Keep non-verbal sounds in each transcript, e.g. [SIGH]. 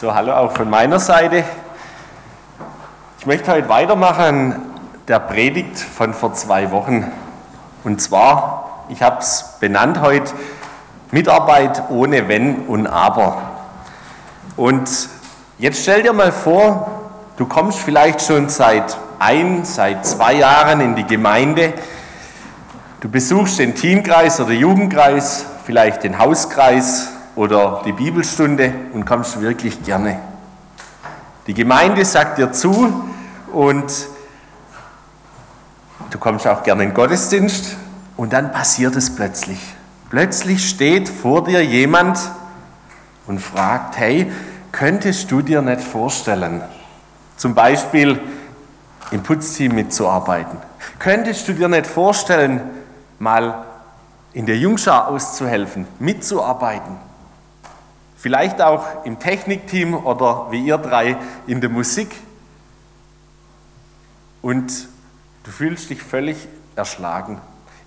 So, hallo auch von meiner Seite. Ich möchte heute weitermachen der Predigt von vor zwei Wochen. Und zwar, ich habe es benannt heute, Mitarbeit ohne Wenn und Aber. Und jetzt stell dir mal vor, du kommst vielleicht schon seit ein, seit zwei Jahren in die Gemeinde. Du besuchst den Teamkreis oder Jugendkreis, vielleicht den Hauskreis oder die Bibelstunde und kommst wirklich gerne. Die Gemeinde sagt dir zu und du kommst auch gerne in den Gottesdienst und dann passiert es plötzlich. Plötzlich steht vor dir jemand und fragt, hey, könntest du dir nicht vorstellen, zum Beispiel im Putzteam mitzuarbeiten? Könntest du dir nicht vorstellen, mal in der Jungschar auszuhelfen, mitzuarbeiten? Vielleicht auch im Technikteam oder wie ihr drei in der Musik. Und du fühlst dich völlig erschlagen.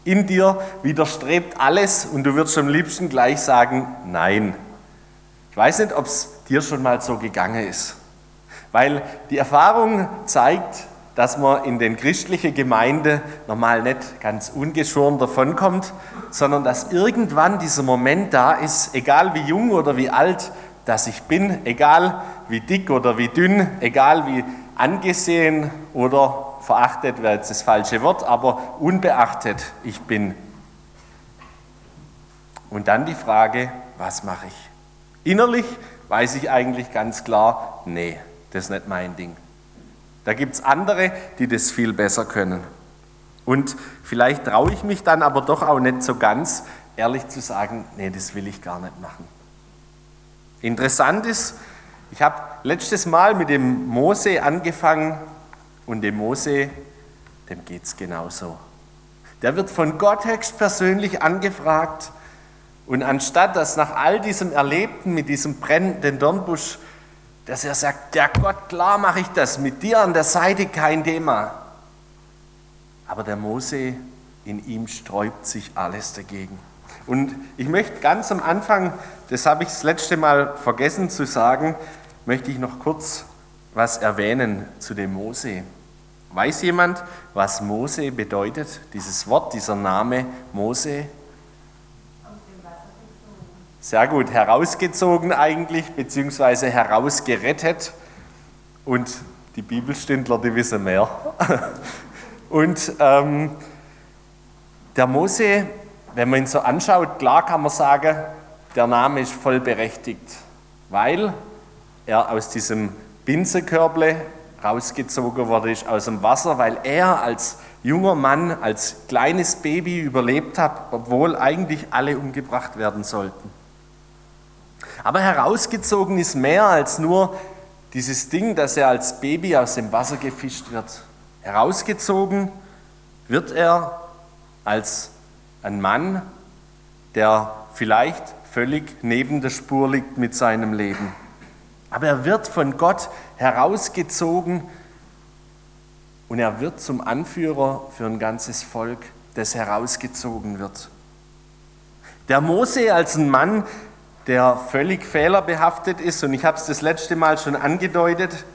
In dir widerstrebt alles und du würdest am liebsten gleich sagen, nein. Ich weiß nicht, ob es dir schon mal so gegangen ist. Weil die Erfahrung zeigt, dass man in den christlichen Gemeinden normal nicht ganz ungeschoren davonkommt, sondern dass irgendwann dieser Moment da ist, egal wie jung oder wie alt dass ich bin, egal wie dick oder wie dünn, egal wie angesehen oder verachtet wäre jetzt das falsche Wort, aber unbeachtet ich bin. Und dann die Frage, was mache ich? Innerlich weiß ich eigentlich ganz klar, nee, das ist nicht mein Ding. Da gibt es andere, die das viel besser können. Und vielleicht traue ich mich dann aber doch auch nicht so ganz, ehrlich zu sagen, nee, das will ich gar nicht machen. Interessant ist, ich habe letztes Mal mit dem Mose angefangen und dem Mose, dem geht es genauso. Der wird von Gott höchstpersönlich angefragt und anstatt dass nach all diesem Erlebten mit diesem brennenden Dornbusch dass er sagt, ja Gott, klar mache ich das, mit dir an der Seite kein Thema. Aber der Mose, in ihm sträubt sich alles dagegen. Und ich möchte ganz am Anfang, das habe ich das letzte Mal vergessen zu sagen, möchte ich noch kurz was erwähnen zu dem Mose. Weiß jemand, was Mose bedeutet? Dieses Wort, dieser Name Mose? Sehr gut, herausgezogen eigentlich, beziehungsweise herausgerettet. Und die Bibelstündler, die wissen mehr. [LAUGHS] Und ähm, der Mose, wenn man ihn so anschaut, klar kann man sagen, der Name ist voll berechtigt, weil er aus diesem Binsekörble rausgezogen wurde, ist aus dem Wasser, weil er als junger Mann, als kleines Baby überlebt hat, obwohl eigentlich alle umgebracht werden sollten. Aber herausgezogen ist mehr als nur dieses Ding, dass er als Baby aus dem Wasser gefischt wird. Herausgezogen wird er als ein Mann, der vielleicht völlig neben der Spur liegt mit seinem Leben. Aber er wird von Gott herausgezogen und er wird zum Anführer für ein ganzes Volk, das herausgezogen wird. Der Mose als ein Mann, der völlig fehlerbehaftet ist. Und ich habe es das letzte Mal schon angedeutet.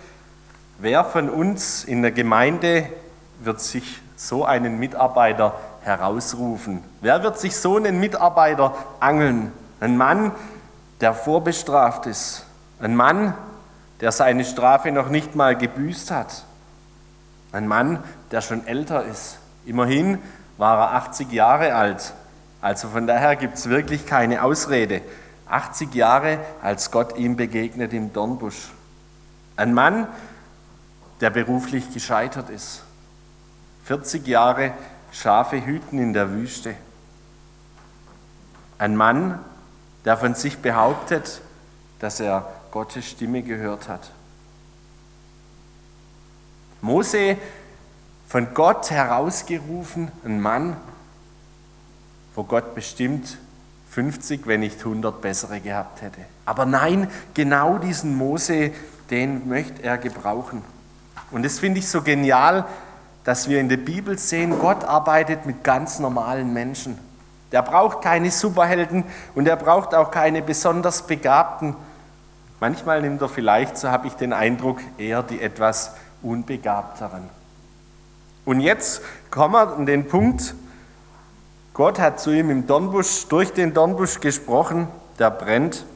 Wer von uns in der Gemeinde wird sich so einen Mitarbeiter herausrufen? Wer wird sich so einen Mitarbeiter angeln? Ein Mann, der vorbestraft ist. Ein Mann, der seine Strafe noch nicht mal gebüßt hat. Ein Mann, der schon älter ist. Immerhin war er 80 Jahre alt. Also von daher gibt es wirklich keine Ausrede. 80 Jahre, als Gott ihm begegnet im Dornbusch. Ein Mann, der beruflich gescheitert ist. 40 Jahre Schafe hüten in der Wüste. Ein Mann, der von sich behauptet, dass er Gottes Stimme gehört hat. Mose, von Gott herausgerufen, ein Mann, wo Gott bestimmt 50, wenn nicht 100 bessere gehabt hätte. Aber nein, genau diesen Mose, den möchte er gebrauchen. Und das finde ich so genial, dass wir in der Bibel sehen, Gott arbeitet mit ganz normalen Menschen. Der braucht keine Superhelden und er braucht auch keine besonders Begabten, Manchmal nimmt er vielleicht, so habe ich den Eindruck, eher die etwas unbegabteren. Und jetzt kommen wir an den Punkt, Gott hat zu ihm im Dornbusch, durch den Dornbusch gesprochen, der brennt,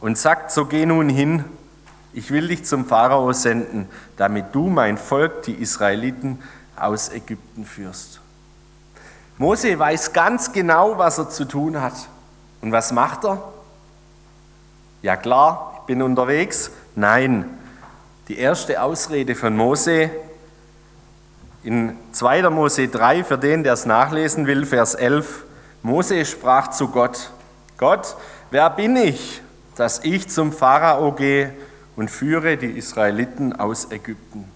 und sagt, so geh nun hin, ich will dich zum Pharao senden, damit du mein Volk, die Israeliten, aus Ägypten führst. Mose weiß ganz genau, was er zu tun hat. Und was macht er? Ja klar, ich bin unterwegs. Nein, die erste Ausrede von Mose in 2. Mose 3, für den, der es nachlesen will, Vers 11. Mose sprach zu Gott, Gott, wer bin ich, dass ich zum Pharao gehe und führe die Israeliten aus Ägypten?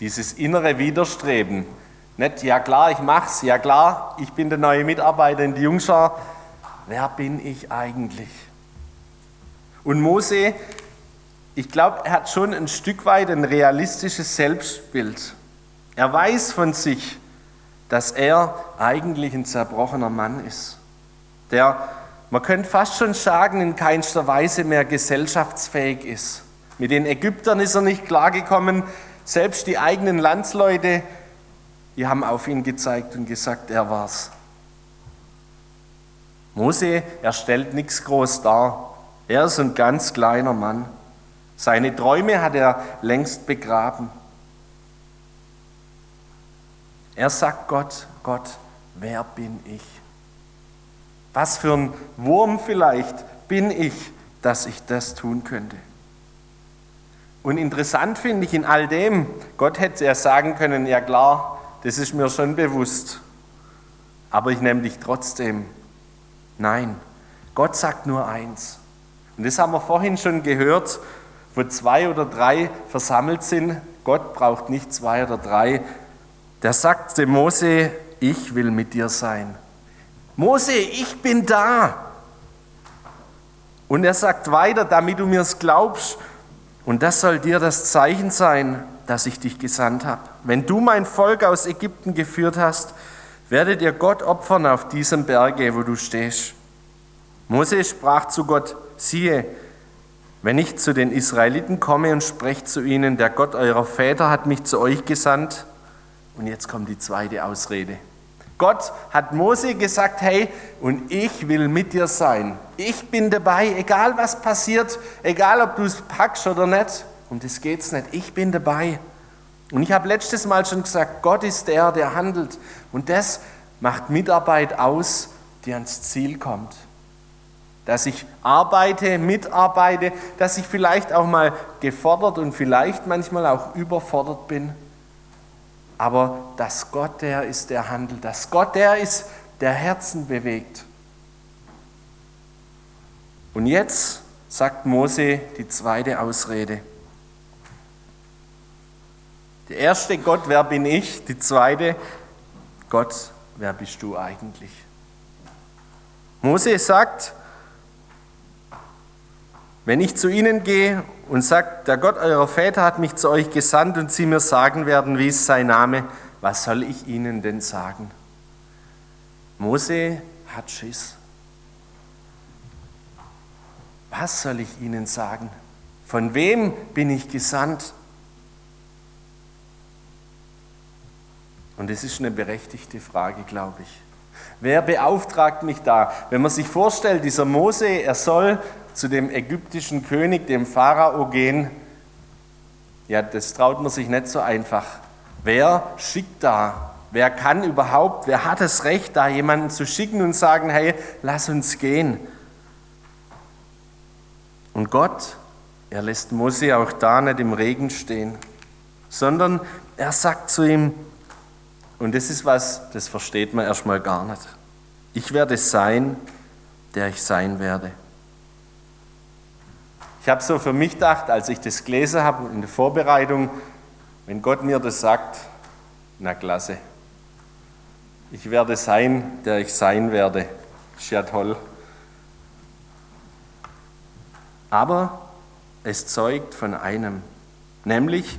Dieses innere Widerstreben, nicht, ja klar, ich mach's, ja klar, ich bin der neue Mitarbeiter in die Jungschar, wer bin ich eigentlich? Und Mose, ich glaube, er hat schon ein Stück weit ein realistisches Selbstbild. Er weiß von sich, dass er eigentlich ein zerbrochener Mann ist, der, man könnte fast schon sagen, in keinster Weise mehr gesellschaftsfähig ist. Mit den Ägyptern ist er nicht klargekommen, selbst die eigenen Landsleute, die haben auf ihn gezeigt und gesagt, er war's. Mose, er stellt nichts groß dar. Er ist ein ganz kleiner Mann. Seine Träume hat er längst begraben. Er sagt Gott, Gott, wer bin ich? Was für ein Wurm vielleicht bin ich, dass ich das tun könnte? Und interessant finde ich in all dem, Gott hätte ja sagen können, ja klar, das ist mir schon bewusst, aber ich nehme dich trotzdem. Nein, Gott sagt nur eins. Und das haben wir vorhin schon gehört, wo zwei oder drei versammelt sind. Gott braucht nicht zwei oder drei. Der sagt dem Mose, ich will mit dir sein. Mose, ich bin da. Und er sagt weiter, damit du mir es glaubst, und das soll dir das Zeichen sein, dass ich dich gesandt habe. Wenn du mein Volk aus Ägypten geführt hast, werdet ihr Gott opfern auf diesem Berge, wo du stehst. Mose sprach zu Gott, siehe, wenn ich zu den Israeliten komme und spreche zu ihnen, der Gott eurer Väter hat mich zu euch gesandt. Und jetzt kommt die zweite Ausrede. Gott hat Mose gesagt, hey, und ich will mit dir sein. Ich bin dabei, egal was passiert, egal ob du es packst oder nicht. Um das geht's nicht. Ich bin dabei. Und ich habe letztes Mal schon gesagt, Gott ist der, der handelt. Und das macht Mitarbeit aus, die ans Ziel kommt. Dass ich arbeite, mitarbeite, dass ich vielleicht auch mal gefordert und vielleicht manchmal auch überfordert bin aber dass Gott der ist, der handelt, dass Gott der ist, der Herzen bewegt. Und jetzt sagt Mose die zweite Ausrede. Die erste, Gott, wer bin ich? Die zweite, Gott, wer bist du eigentlich? Mose sagt, wenn ich zu ihnen gehe und sage, der Gott eurer Väter hat mich zu euch gesandt und sie mir sagen werden, wie ist sein Name, was soll ich ihnen denn sagen? Mose hat Schiss. Was soll ich ihnen sagen? Von wem bin ich gesandt? Und das ist eine berechtigte Frage, glaube ich. Wer beauftragt mich da? Wenn man sich vorstellt, dieser Mose, er soll zu dem ägyptischen König, dem Pharao, gehen, ja, das traut man sich nicht so einfach. Wer schickt da? Wer kann überhaupt, wer hat das Recht, da jemanden zu schicken und sagen, hey, lass uns gehen? Und Gott, er lässt Mose auch da nicht im Regen stehen, sondern er sagt zu ihm, und das ist was, das versteht man erstmal gar nicht. Ich werde sein, der ich sein werde. Ich habe so für mich gedacht, als ich das gelesen habe in der Vorbereitung, wenn Gott mir das sagt, na klasse. Ich werde sein, der ich sein werde. Ist ja toll. Aber es zeugt von einem, nämlich,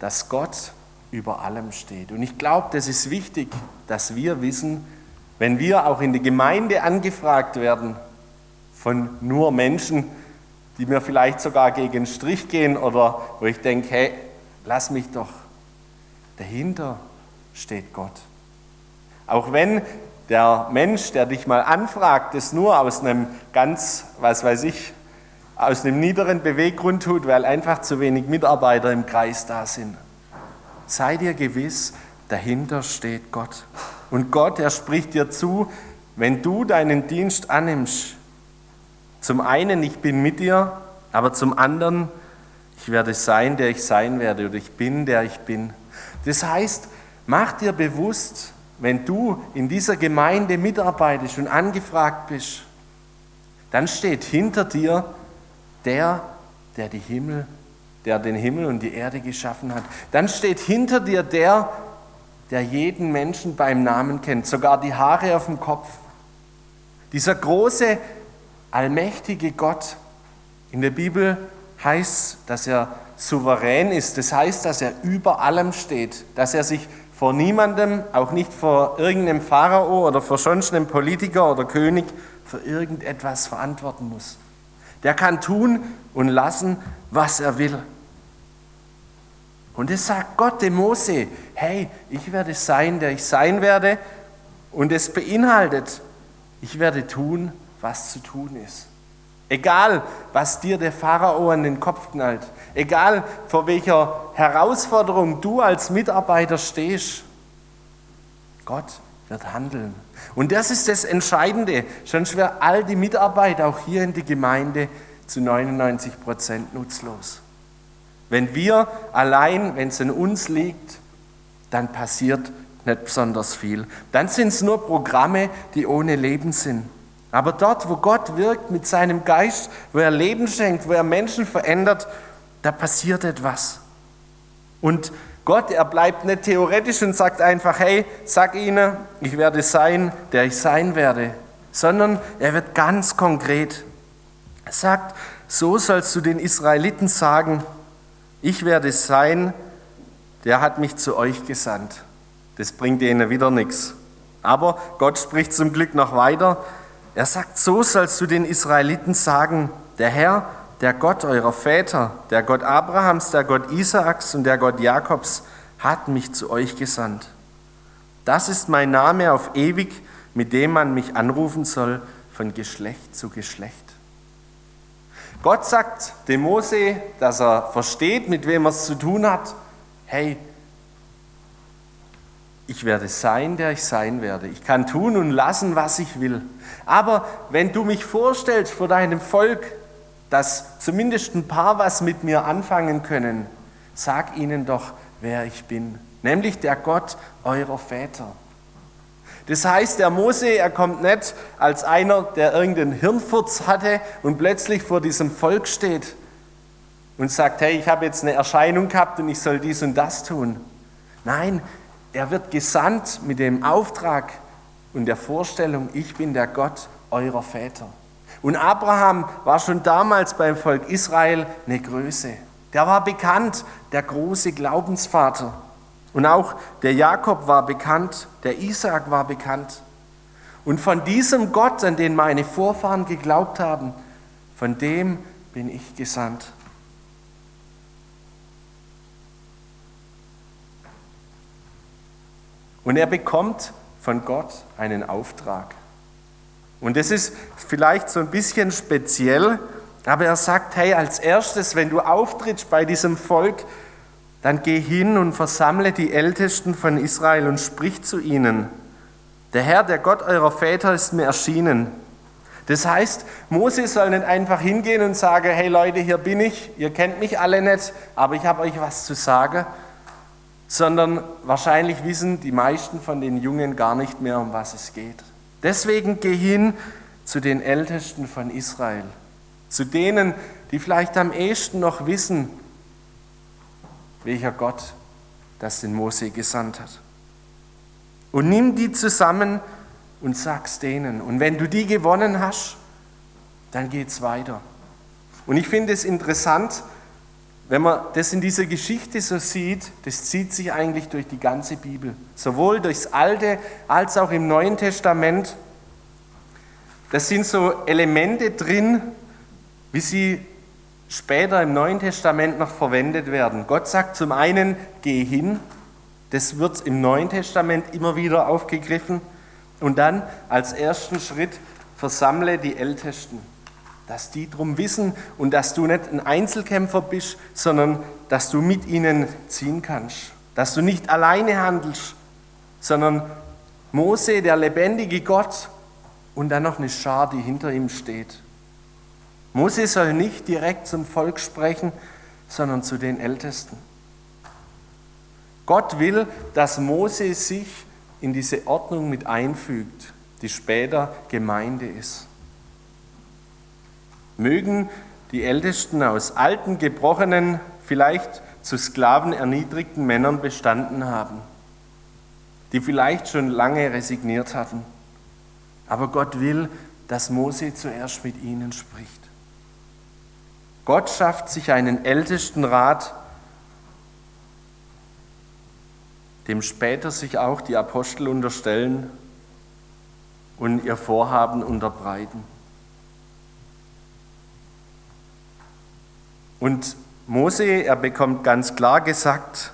dass Gott über allem steht. Und ich glaube, das ist wichtig, dass wir wissen, wenn wir auch in die Gemeinde angefragt werden von nur Menschen, die mir vielleicht sogar gegen den Strich gehen oder wo ich denke, hey, lass mich doch. Dahinter steht Gott. Auch wenn der Mensch, der dich mal anfragt, es nur aus einem ganz, was weiß ich, aus einem niederen Beweggrund tut, weil einfach zu wenig Mitarbeiter im Kreis da sind. Sei dir gewiss, dahinter steht Gott. Und Gott, er spricht dir zu, wenn du deinen Dienst annimmst. Zum einen, ich bin mit dir, aber zum anderen, ich werde sein, der ich sein werde, oder ich bin, der ich bin. Das heißt, mach dir bewusst, wenn du in dieser Gemeinde mitarbeitest und angefragt bist, dann steht hinter dir der, der die Himmel, der den Himmel und die Erde geschaffen hat. Dann steht hinter dir der, der jeden Menschen beim Namen kennt, sogar die Haare auf dem Kopf. Dieser große, allmächtige Gott. In der Bibel heißt, dass er souverän ist. Das heißt, dass er über allem steht, dass er sich vor niemandem, auch nicht vor irgendeinem Pharao oder vor sonst einem Politiker oder König, für irgendetwas verantworten muss. Der kann tun und lassen, was er will. Und es sagt Gott dem Mose, hey, ich werde sein, der ich sein werde. Und es beinhaltet, ich werde tun, was zu tun ist. Egal, was dir der Pharao an den Kopf knallt, egal vor welcher Herausforderung du als Mitarbeiter stehst, Gott wird handeln. Und das ist das Entscheidende. Sonst wäre all die Mitarbeit auch hier in die Gemeinde zu 99 Prozent nutzlos. Wenn wir allein, wenn es in uns liegt, dann passiert nicht besonders viel. Dann sind es nur Programme, die ohne Leben sind. Aber dort, wo Gott wirkt mit seinem Geist, wo er Leben schenkt, wo er Menschen verändert, da passiert etwas. Und Gott, er bleibt nicht theoretisch und sagt einfach, hey, sag ihnen, ich werde sein, der ich sein werde, sondern er wird ganz konkret. Er sagt, so sollst du den Israeliten sagen, ich werde sein, der hat mich zu euch gesandt. Das bringt ihnen wieder nichts. Aber Gott spricht zum Glück noch weiter. Er sagt, so sollst du den Israeliten sagen, der Herr, der Gott eurer Väter, der Gott Abrahams, der Gott Isaaks und der Gott Jakobs, hat mich zu euch gesandt. Das ist mein Name auf ewig, mit dem man mich anrufen soll, von Geschlecht zu Geschlecht. Gott sagt dem Mose, dass er versteht, mit wem er es zu tun hat. Hey, ich werde sein, der ich sein werde. Ich kann tun und lassen, was ich will. Aber wenn du mich vorstellst vor deinem Volk, dass zumindest ein paar was mit mir anfangen können, sag ihnen doch, wer ich bin, nämlich der Gott eurer Väter. Das heißt, der Mose, er kommt nicht als einer, der irgendeinen Hirnfurz hatte und plötzlich vor diesem Volk steht und sagt, hey, ich habe jetzt eine Erscheinung gehabt und ich soll dies und das tun. Nein, er wird gesandt mit dem Auftrag und der Vorstellung, ich bin der Gott eurer Väter. Und Abraham war schon damals beim Volk Israel eine Größe. Der war bekannt, der große Glaubensvater. Und auch der Jakob war bekannt, der Isaak war bekannt. Und von diesem Gott, an den meine Vorfahren geglaubt haben, von dem bin ich gesandt. Und er bekommt von Gott einen Auftrag. Und das ist vielleicht so ein bisschen speziell, aber er sagt, hey, als erstes, wenn du auftrittst bei diesem Volk, dann geh hin und versammle die Ältesten von Israel und sprich zu ihnen. Der Herr, der Gott eurer Väter, ist mir erschienen. Das heißt, Mose soll nicht einfach hingehen und sagen, hey Leute, hier bin ich, ihr kennt mich alle nicht, aber ich habe euch was zu sagen, sondern wahrscheinlich wissen die meisten von den Jungen gar nicht mehr, um was es geht. Deswegen geh hin zu den Ältesten von Israel, zu denen, die vielleicht am ehesten noch wissen, welcher Gott das den Mose gesandt hat. Und nimm die zusammen und sag's denen. Und wenn du die gewonnen hast, dann geht's weiter. Und ich finde es interessant, wenn man das in dieser Geschichte so sieht, das zieht sich eigentlich durch die ganze Bibel. Sowohl durchs Alte als auch im Neuen Testament. Das sind so Elemente drin, wie sie später im Neuen Testament noch verwendet werden. Gott sagt zum einen, geh hin, das wird im Neuen Testament immer wieder aufgegriffen. Und dann als ersten Schritt, versammle die Ältesten, dass die drum wissen und dass du nicht ein Einzelkämpfer bist, sondern dass du mit ihnen ziehen kannst. Dass du nicht alleine handelst, sondern Mose, der lebendige Gott, und dann noch eine Schar, die hinter ihm steht. Mose soll nicht direkt zum Volk sprechen, sondern zu den Ältesten. Gott will, dass Mose sich in diese Ordnung mit einfügt, die später Gemeinde ist. Mögen die Ältesten aus alten, gebrochenen, vielleicht zu Sklaven erniedrigten Männern bestanden haben, die vielleicht schon lange resigniert hatten. Aber Gott will, dass Mose zuerst mit ihnen spricht. Gott schafft sich einen Ältestenrat, dem später sich auch die Apostel unterstellen und ihr Vorhaben unterbreiten. Und Mose, er bekommt ganz klar gesagt,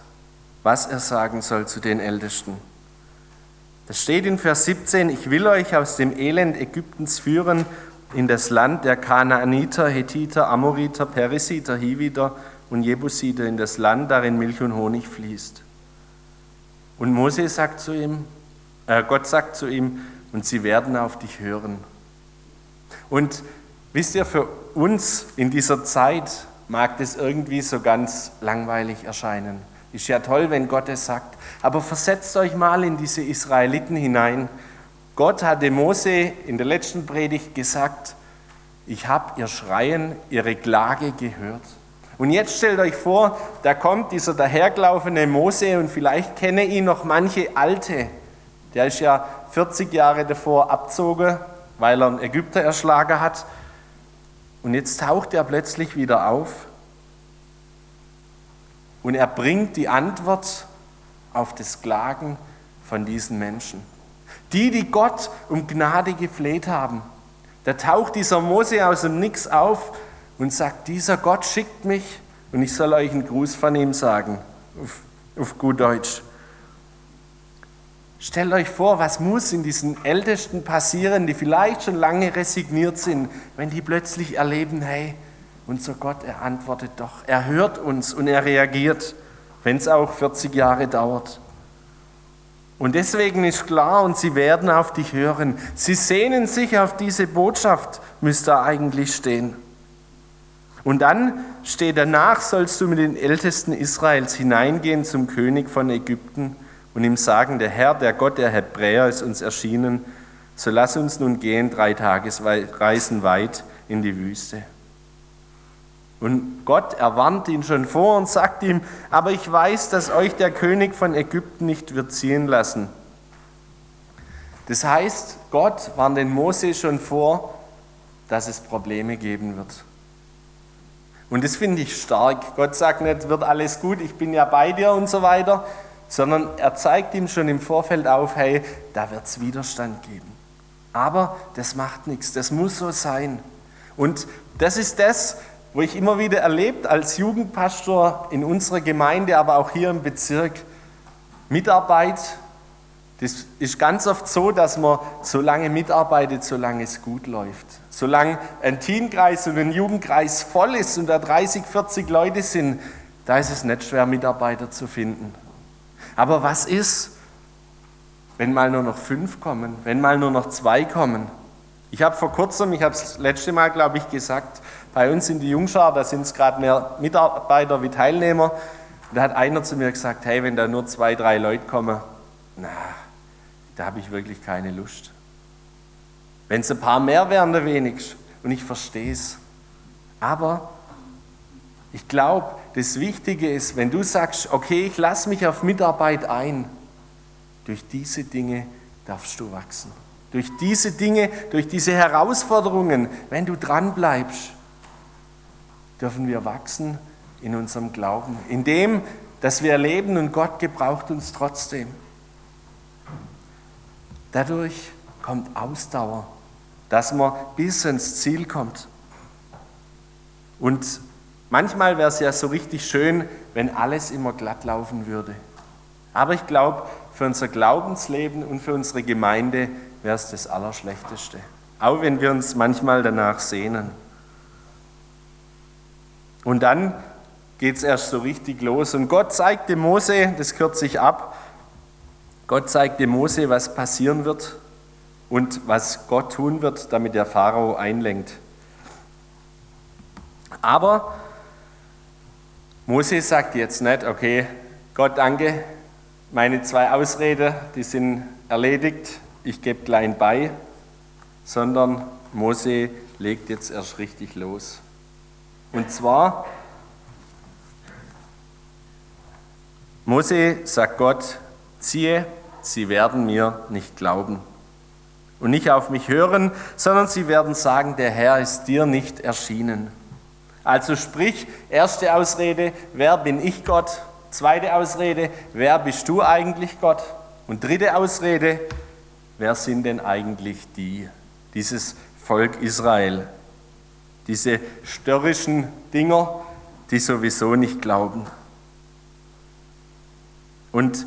was er sagen soll zu den Ältesten. Das steht in Vers 17, ich will euch aus dem Elend Ägyptens führen in das Land der Kanaaniter, Hethiter, Amoriter, Perisiter, Hiviter und Jebusiter, in das Land, darin Milch und Honig fließt. Und Mose sagt zu ihm, äh, Gott sagt zu ihm, und sie werden auf dich hören. Und wisst ihr, für uns in dieser Zeit mag das irgendwie so ganz langweilig erscheinen. Ist ja toll, wenn Gott es sagt. Aber versetzt euch mal in diese Israeliten hinein. Gott hatte Mose in der letzten Predigt gesagt, ich habe ihr Schreien, ihre Klage gehört. Und jetzt stellt euch vor, da kommt dieser dahergelaufene Mose und vielleicht kenne ihn noch manche Alte. Der ist ja 40 Jahre davor abzogen, weil er einen Ägypter erschlagen hat. Und jetzt taucht er plötzlich wieder auf und er bringt die Antwort auf das Klagen von diesen Menschen. Die, die Gott um Gnade gefleht haben. Da taucht dieser Mose aus dem Nix auf und sagt, dieser Gott schickt mich und ich soll euch einen Gruß von ihm sagen, auf, auf gut Deutsch. Stellt euch vor, was muss in diesen Ältesten passieren, die vielleicht schon lange resigniert sind, wenn die plötzlich erleben, hey, unser Gott, er antwortet doch, er hört uns und er reagiert, wenn es auch 40 Jahre dauert. Und deswegen ist klar, und sie werden auf dich hören. Sie sehnen sich auf diese Botschaft, müsste eigentlich stehen. Und dann steht danach, sollst du mit den Ältesten Israels hineingehen zum König von Ägypten und ihm sagen, der Herr, der Gott der Hebräer ist uns erschienen, so lass uns nun gehen, drei Tagesreisen weit in die Wüste. Und Gott erwarnt ihn schon vor und sagt ihm, aber ich weiß, dass euch der König von Ägypten nicht wird ziehen lassen. Das heißt, Gott warnt den Mose schon vor, dass es Probleme geben wird. Und das finde ich stark. Gott sagt nicht, wird alles gut, ich bin ja bei dir und so weiter, sondern er zeigt ihm schon im Vorfeld auf, hey, da wird es Widerstand geben. Aber das macht nichts, das muss so sein. Und das ist das, wo ich immer wieder erlebt als Jugendpastor in unserer Gemeinde, aber auch hier im Bezirk, Mitarbeit, das ist ganz oft so, dass man so lange mitarbeitet, solange es gut läuft. Solange ein Teamkreis und ein Jugendkreis voll ist und da 30, 40 Leute sind, da ist es nicht schwer, Mitarbeiter zu finden. Aber was ist, wenn mal nur noch fünf kommen, wenn mal nur noch zwei kommen? Ich habe vor kurzem, ich habe es letzte Mal, glaube ich, gesagt, bei uns in die Jungschar, da sind es gerade mehr Mitarbeiter wie Teilnehmer. Da hat einer zu mir gesagt, hey, wenn da nur zwei, drei Leute kommen, na, da habe ich wirklich keine Lust. Wenn es ein paar mehr wären, der wenigst. Und ich verstehe es. Aber ich glaube, das Wichtige ist, wenn du sagst, okay, ich lasse mich auf Mitarbeit ein, durch diese Dinge darfst du wachsen. Durch diese Dinge, durch diese Herausforderungen, wenn du dran bleibst, dürfen wir wachsen in unserem Glauben, in dem, dass wir erleben und Gott gebraucht uns trotzdem. Dadurch kommt Ausdauer, dass man bis ins Ziel kommt. Und manchmal wäre es ja so richtig schön, wenn alles immer glatt laufen würde. Aber ich glaube, für unser Glaubensleben und für unsere Gemeinde wäre es das Allerschlechteste. Auch wenn wir uns manchmal danach sehnen. Und dann geht es erst so richtig los. Und Gott zeigte Mose, das kürzt sich ab, Gott zeigte Mose, was passieren wird und was Gott tun wird, damit der Pharao einlenkt. Aber Mose sagt jetzt nicht, okay, Gott danke, meine zwei Ausrede, die sind erledigt, ich gebe klein bei, sondern Mose legt jetzt erst richtig los. Und zwar, Mose sagt Gott, ziehe, sie werden mir nicht glauben und nicht auf mich hören, sondern sie werden sagen, der Herr ist dir nicht erschienen. Also sprich, erste Ausrede, wer bin ich Gott? Zweite Ausrede, wer bist du eigentlich Gott? Und dritte Ausrede, wer sind denn eigentlich die, dieses Volk Israel? Diese störrischen Dinger, die sowieso nicht glauben. Und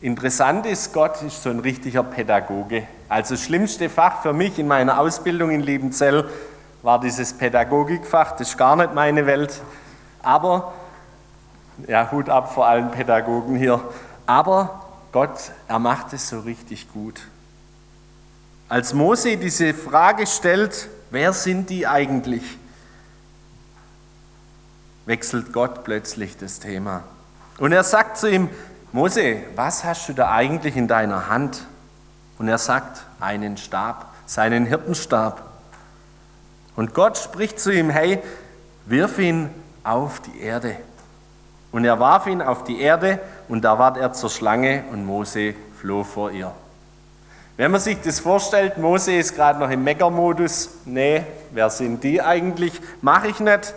interessant ist, Gott ist so ein richtiger Pädagoge. Also das schlimmste Fach für mich in meiner Ausbildung in Liebenzell war dieses Pädagogikfach. Das ist gar nicht meine Welt. Aber, ja, Hut ab vor allen Pädagogen hier. Aber Gott, er macht es so richtig gut. Als Mose diese Frage stellt, wer sind die eigentlich, wechselt Gott plötzlich das Thema. Und er sagt zu ihm, Mose, was hast du da eigentlich in deiner Hand? Und er sagt, einen Stab, seinen Hirtenstab. Und Gott spricht zu ihm, hey, wirf ihn auf die Erde. Und er warf ihn auf die Erde und da ward er zur Schlange und Mose floh vor ihr. Wenn man sich das vorstellt, Mose ist gerade noch im Meckermodus, nee, wer sind die eigentlich? Mache ich nicht.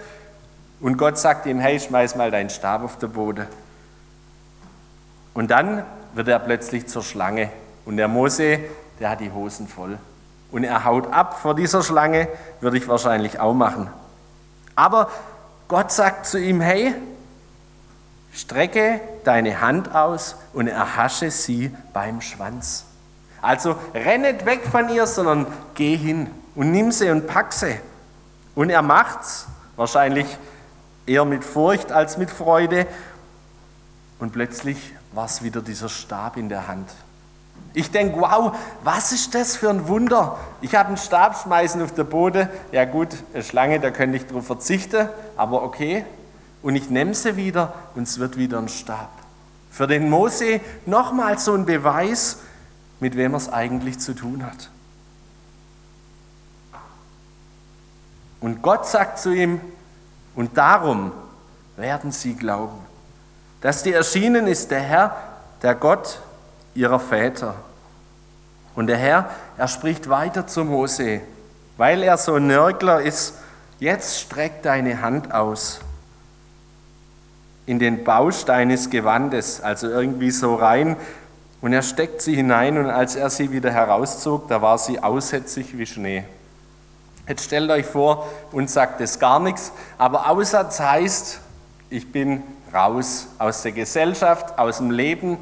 Und Gott sagt ihm, hey, schmeiß mal deinen Stab auf den Boden. Und dann wird er plötzlich zur Schlange. Und der Mose, der hat die Hosen voll. Und er haut ab vor dieser Schlange, würde ich wahrscheinlich auch machen. Aber Gott sagt zu ihm, hey, strecke deine Hand aus und erhasche sie beim Schwanz. Also renn nicht weg von ihr, sondern geh hin und nimm sie und pack sie. Und er macht's, wahrscheinlich eher mit Furcht als mit Freude. Und plötzlich war es wieder dieser Stab in der Hand. Ich denke, wow, was ist das für ein Wunder? Ich habe einen Stab schmeißen auf den Boden. Ja gut, eine Schlange, da könnte ich darauf verzichten, aber okay. Und ich nehme sie wieder und es wird wieder ein Stab. Für den Mose nochmal so ein Beweis, mit wem er es eigentlich zu tun hat. Und Gott sagt zu ihm, und darum werden sie glauben, dass dir erschienen ist der Herr, der Gott ihrer Väter. Und der Herr, er spricht weiter zu Mose, weil er so ein Nörgler ist, jetzt streck deine Hand aus in den Baustein des Gewandes, also irgendwie so rein, und er steckt sie hinein und als er sie wieder herauszog, da war sie aussätzig wie Schnee. Jetzt stellt euch vor, uns sagt es gar nichts, aber Aussatz heißt, ich bin raus aus der Gesellschaft, aus dem Leben.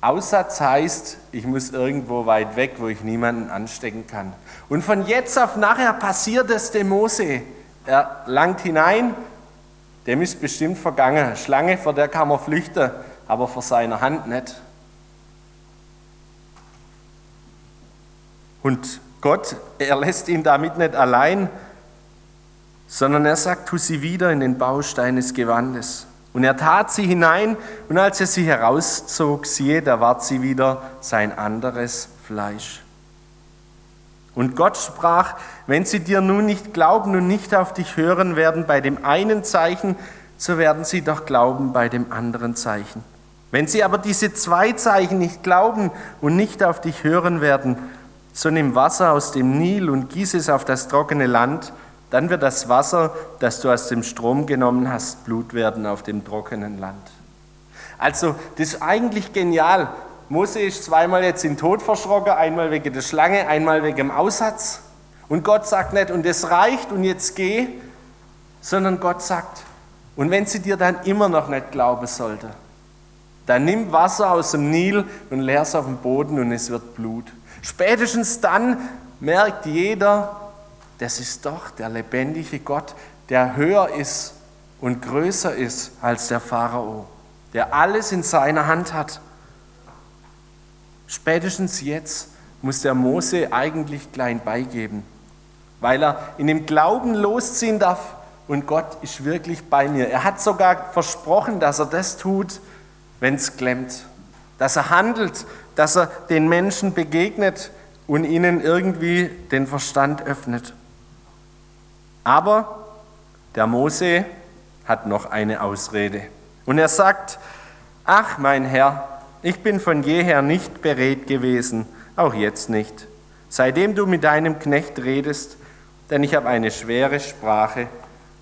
Aussatz heißt, ich muss irgendwo weit weg, wo ich niemanden anstecken kann. Und von jetzt auf nachher passiert es dem Mose. Er langt hinein, dem ist bestimmt vergangen. Schlange, vor der kann man flüchten, aber vor seiner Hand nicht. Und Gott, er lässt ihn damit nicht allein, sondern er sagt, tu sie wieder in den Baustein des Gewandes. Und er tat sie hinein, und als er sie herauszog, siehe, da ward sie wieder sein anderes Fleisch. Und Gott sprach, wenn sie dir nun nicht glauben und nicht auf dich hören werden bei dem einen Zeichen, so werden sie doch glauben bei dem anderen Zeichen. Wenn sie aber diese zwei Zeichen nicht glauben und nicht auf dich hören werden, so nimm Wasser aus dem Nil und gieß es auf das trockene Land, Dann wird das Wasser, das du aus dem Strom genommen hast, Blut werden auf dem trockenen Land. Also, das ist eigentlich genial. Mose ist zweimal jetzt in Tod verschrocken, einmal wegen der Schlange, einmal wegen dem Aussatz. Und Gott sagt nicht, und es reicht und jetzt geh, sondern Gott sagt, und wenn sie dir dann immer noch nicht glauben sollte, dann nimm Wasser aus dem Nil und leer es auf den Boden und es wird Blut. Spätestens dann merkt jeder, das ist doch der lebendige Gott, der höher ist und größer ist als der Pharao, der alles in seiner Hand hat. Spätestens jetzt muss der Mose eigentlich klein beigeben, weil er in dem Glauben losziehen darf und Gott ist wirklich bei mir. Er hat sogar versprochen, dass er das tut, wenn es klemmt, dass er handelt, dass er den Menschen begegnet und ihnen irgendwie den Verstand öffnet. Aber der Mose hat noch eine Ausrede. Und er sagt, ach mein Herr, ich bin von jeher nicht beredt gewesen, auch jetzt nicht, seitdem du mit deinem Knecht redest, denn ich habe eine schwere Sprache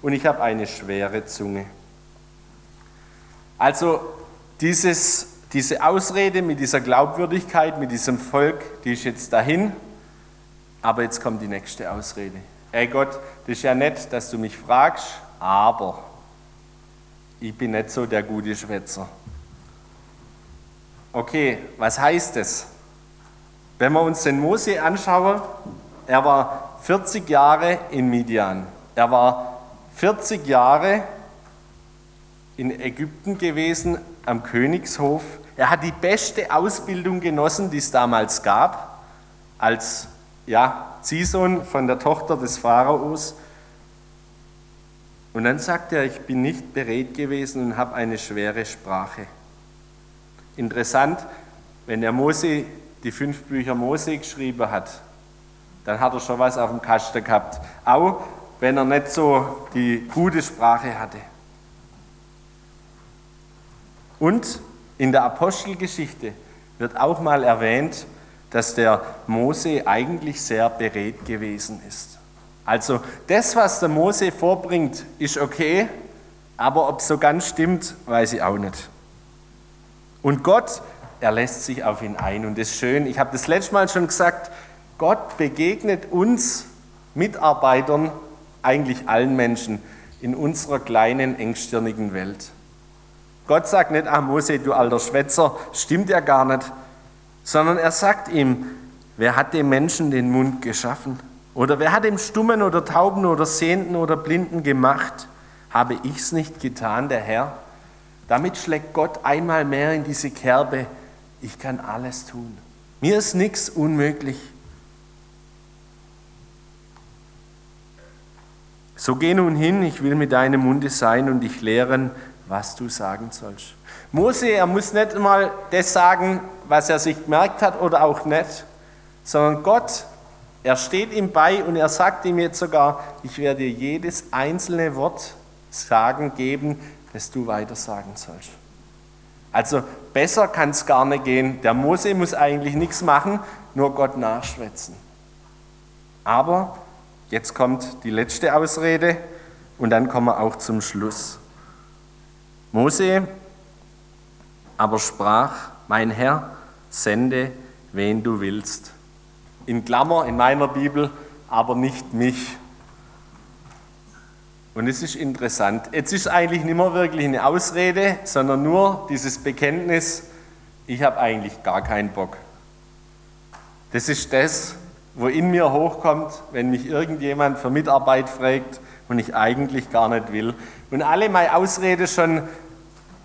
und ich habe eine schwere Zunge. Also dieses, diese Ausrede mit dieser Glaubwürdigkeit, mit diesem Volk, die ist jetzt dahin, aber jetzt kommt die nächste Ausrede. Ey Gott, das ist ja nett, dass du mich fragst, aber ich bin nicht so der gute Schwätzer. Okay, was heißt das? Wenn wir uns den Mose anschauen, er war 40 Jahre in Midian. Er war 40 Jahre in Ägypten gewesen, am Königshof. Er hat die beste Ausbildung genossen, die es damals gab, als ja, Ziehsohn von der Tochter des Pharaos. Und dann sagt er, ich bin nicht bereit gewesen und habe eine schwere Sprache. Interessant, wenn der Mose die fünf Bücher Mose geschrieben hat, dann hat er schon was auf dem Kasten gehabt. Auch wenn er nicht so die gute Sprache hatte. Und in der Apostelgeschichte wird auch mal erwähnt, dass der Mose eigentlich sehr beredt gewesen ist. Also das, was der Mose vorbringt, ist okay, aber ob es so ganz stimmt, weiß ich auch nicht. Und Gott, er lässt sich auf ihn ein. Und das ist schön, ich habe das letzte Mal schon gesagt, Gott begegnet uns Mitarbeitern, eigentlich allen Menschen, in unserer kleinen, engstirnigen Welt. Gott sagt nicht, ah Mose, du alter Schwätzer, stimmt ja gar nicht, sondern er sagt ihm, wer hat dem Menschen den Mund geschaffen? Oder wer hat dem Stummen oder Tauben oder Sehenden oder Blinden gemacht? Habe ich's nicht getan, der Herr? Damit schlägt Gott einmal mehr in diese Kerbe, ich kann alles tun. Mir ist nichts unmöglich. So geh nun hin, ich will mit deinem Munde sein und dich lehren, was du sagen sollst. Mose, er muss nicht mal das sagen, was er sich gemerkt hat oder auch nicht, sondern Gott, er steht ihm bei und er sagt ihm jetzt sogar, ich werde dir jedes einzelne Wort sagen, geben, das du weiter sagen sollst. Also besser kann es gar nicht gehen. Der Mose muss eigentlich nichts machen, nur Gott nachschwätzen. Aber jetzt kommt die letzte Ausrede und dann kommen wir auch zum Schluss. Mose aber sprach, mein Herr, sende, wen du willst. In Klammer in meiner Bibel, aber nicht mich. Und es ist interessant. Jetzt ist eigentlich nicht mehr wirklich eine Ausrede, sondern nur dieses Bekenntnis, ich habe eigentlich gar keinen Bock. Das ist das, wo in mir hochkommt, wenn mich irgendjemand für Mitarbeit fragt und ich eigentlich gar nicht will. Und alle meine Ausrede schon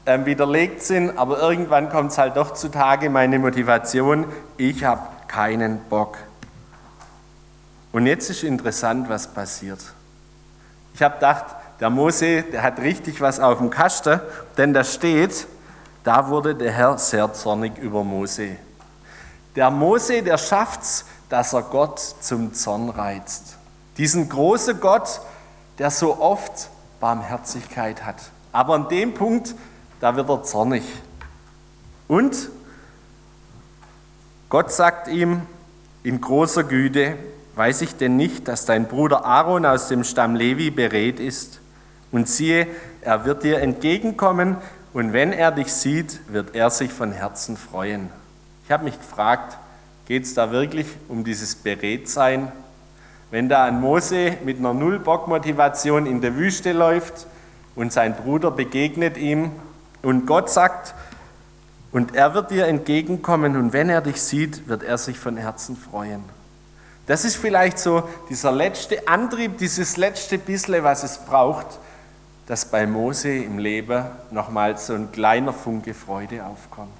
ähm, widerlegt sind, aber irgendwann kommt es halt doch zutage, meine Motivation, ich habe keinen Bock. Und jetzt ist interessant, was passiert. Ich habe gedacht, der Mose, der hat richtig was auf dem Kasten, denn da steht, da wurde der Herr sehr zornig über Mose. Der Mose, der schafft's, dass er Gott zum Zorn reizt. Diesen großen Gott, der so oft Barmherzigkeit hat. Aber an dem Punkt, da wird er zornig. Und Gott sagt ihm in großer Güte, weiß ich denn nicht, dass dein Bruder Aaron aus dem Stamm Levi berät ist? Und siehe, er wird dir entgegenkommen, und wenn er dich sieht, wird er sich von Herzen freuen. Ich habe mich gefragt, geht es da wirklich um dieses Beredtsein? Wenn da ein Mose mit einer Null-Bock-Motivation in der Wüste läuft und sein Bruder begegnet ihm und Gott sagt, und er wird dir entgegenkommen und wenn er dich sieht, wird er sich von Herzen freuen. Das ist vielleicht so dieser letzte Antrieb, dieses letzte bisschen, was es braucht, dass bei Mose im Leben nochmal so ein kleiner Funke Freude aufkommt.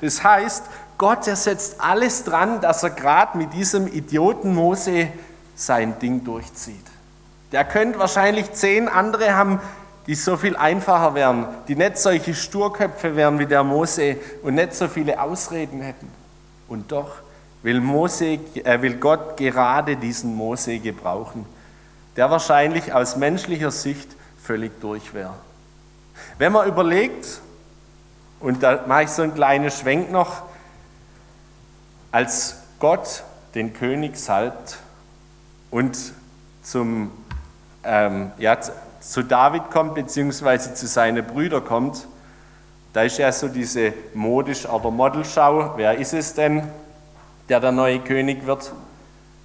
Das heißt, Gott, er setzt alles dran, dass er gerade mit diesem Idioten Mose sein Ding durchzieht. Der könnte wahrscheinlich zehn andere haben, die so viel einfacher wären, die nicht solche Sturköpfe wären wie der Mose und nicht so viele Ausreden hätten. Und doch will, Mose, äh, will Gott gerade diesen Mose gebrauchen, der wahrscheinlich aus menschlicher Sicht völlig durch wäre. Wenn man überlegt, und da mache ich so einen kleinen Schwenk noch, als Gott den König salbt und zum, ähm, ja, zu David kommt, beziehungsweise zu seinen Brüdern kommt, da ist ja so diese Modisch- oder Modelschau. Wer ist es denn, der der neue König wird?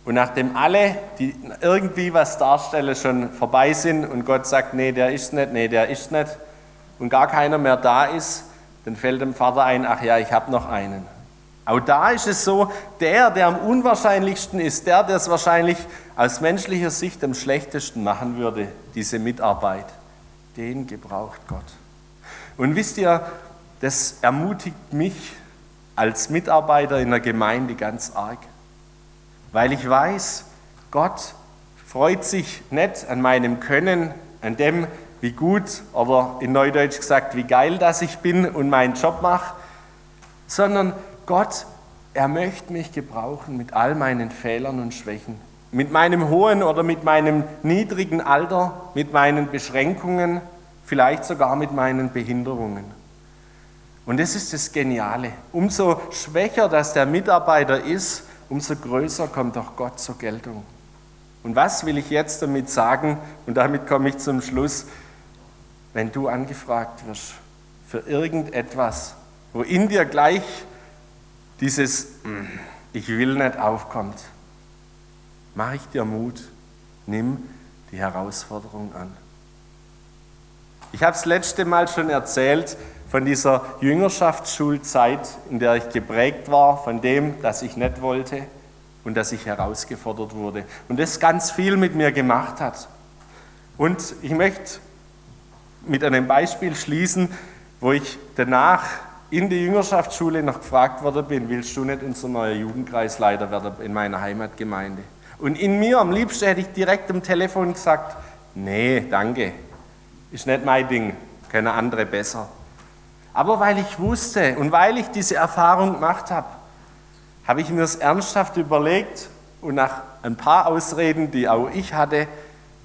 Und nachdem alle, die irgendwie was darstellen, schon vorbei sind und Gott sagt, nee, der ist nicht, nee, der ist nicht, und gar keiner mehr da ist, dann fällt dem Vater ein, ach ja, ich habe noch einen. Auch da ist es so, der, der am unwahrscheinlichsten ist, der, der es wahrscheinlich aus menschlicher Sicht am schlechtesten machen würde, diese Mitarbeit, den gebraucht Gott. Und wisst ihr, das ermutigt mich als Mitarbeiter in der Gemeinde ganz arg, weil ich weiß, Gott freut sich nicht an meinem Können, an dem, wie gut oder in Neudeutsch gesagt, wie geil das ich bin und meinen Job mache, sondern Gott, er möchte mich gebrauchen mit all meinen Fehlern und Schwächen, mit meinem hohen oder mit meinem niedrigen Alter, mit meinen Beschränkungen, vielleicht sogar mit meinen Behinderungen. Und das ist das Geniale. Umso schwächer das der Mitarbeiter ist, umso größer kommt auch Gott zur Geltung. Und was will ich jetzt damit sagen? Und damit komme ich zum Schluss. Wenn du angefragt wirst für irgendetwas, wo in dir gleich dieses hm, Ich will nicht aufkommt, mach ich dir Mut, nimm die Herausforderung an. Ich habe es letzte Mal schon erzählt von dieser Jüngerschaftsschulzeit, in der ich geprägt war, von dem, dass ich nicht wollte und dass ich herausgefordert wurde. Und das ganz viel mit mir gemacht hat. Und ich möchte mit einem Beispiel schließen, wo ich danach in der Jüngerschaftsschule noch gefragt worden bin, willst du nicht unser neuer Jugendkreisleiter werden in meiner Heimatgemeinde? Und in mir am liebsten hätte ich direkt am Telefon gesagt, nee, danke, ist nicht mein Ding, können andere besser. Aber weil ich wusste und weil ich diese Erfahrung gemacht habe, habe ich mir das ernsthaft überlegt und nach ein paar Ausreden, die auch ich hatte,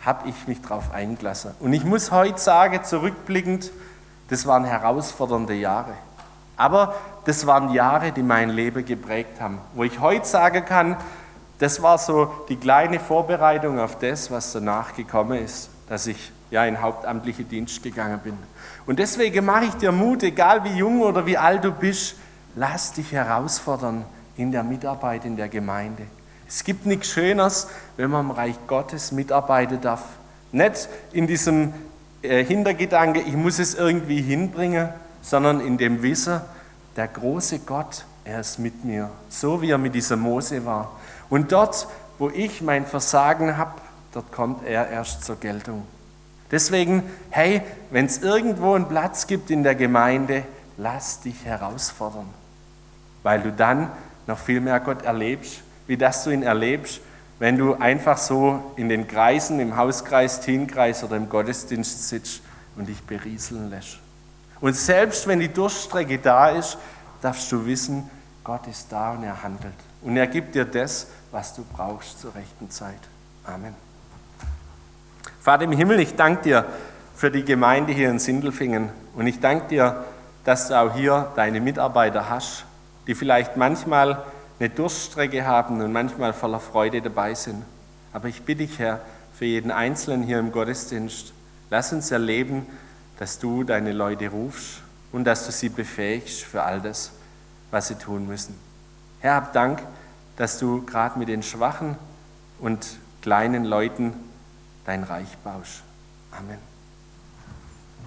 habe ich mich darauf eingelassen. Und ich muss heute sagen, zurückblickend, das waren herausfordernde Jahre. Aber das waren Jahre, die mein Leben geprägt haben, wo ich heute sagen kann, das war so die kleine Vorbereitung auf das, was danach gekommen ist, dass ich ja in hauptamtliche Dienst gegangen bin. Und deswegen mache ich dir Mut, egal wie jung oder wie alt du bist, lass dich herausfordern in der Mitarbeit in der Gemeinde. Es gibt nichts Schöneres, wenn man im Reich Gottes mitarbeiten darf. Nicht in diesem äh, Hintergedanke, ich muss es irgendwie hinbringen, sondern in dem Wissen, der große Gott, er ist mit mir, so wie er mit dieser Mose war. Und dort, wo ich mein Versagen habe, dort kommt er erst zur Geltung. Deswegen, hey, wenn es irgendwo einen Platz gibt in der Gemeinde, lass dich herausfordern, weil du dann noch viel mehr Gott erlebst, wie dass du ihn erlebst, wenn du einfach so in den Kreisen, im Hauskreis, Teenkreis oder im Gottesdienst sitzt und dich berieseln lässt. Und selbst wenn die Durststrecke da ist, darfst du wissen, Gott ist da und er handelt. Und er gibt dir das, was du brauchst zur rechten Zeit. Amen. Vater im Himmel, ich danke dir für die Gemeinde hier in Sindelfingen. Und ich danke dir, dass du auch hier deine Mitarbeiter hast, die vielleicht manchmal eine Durststrecke haben und manchmal voller Freude dabei sind. Aber ich bitte dich, Herr, für jeden Einzelnen hier im Gottesdienst, lass uns erleben, dass du deine Leute rufst und dass du sie befähigst für all das, was sie tun müssen. Herr, hab Dank, dass du gerade mit den schwachen und kleinen Leuten dein Reich baust. Amen.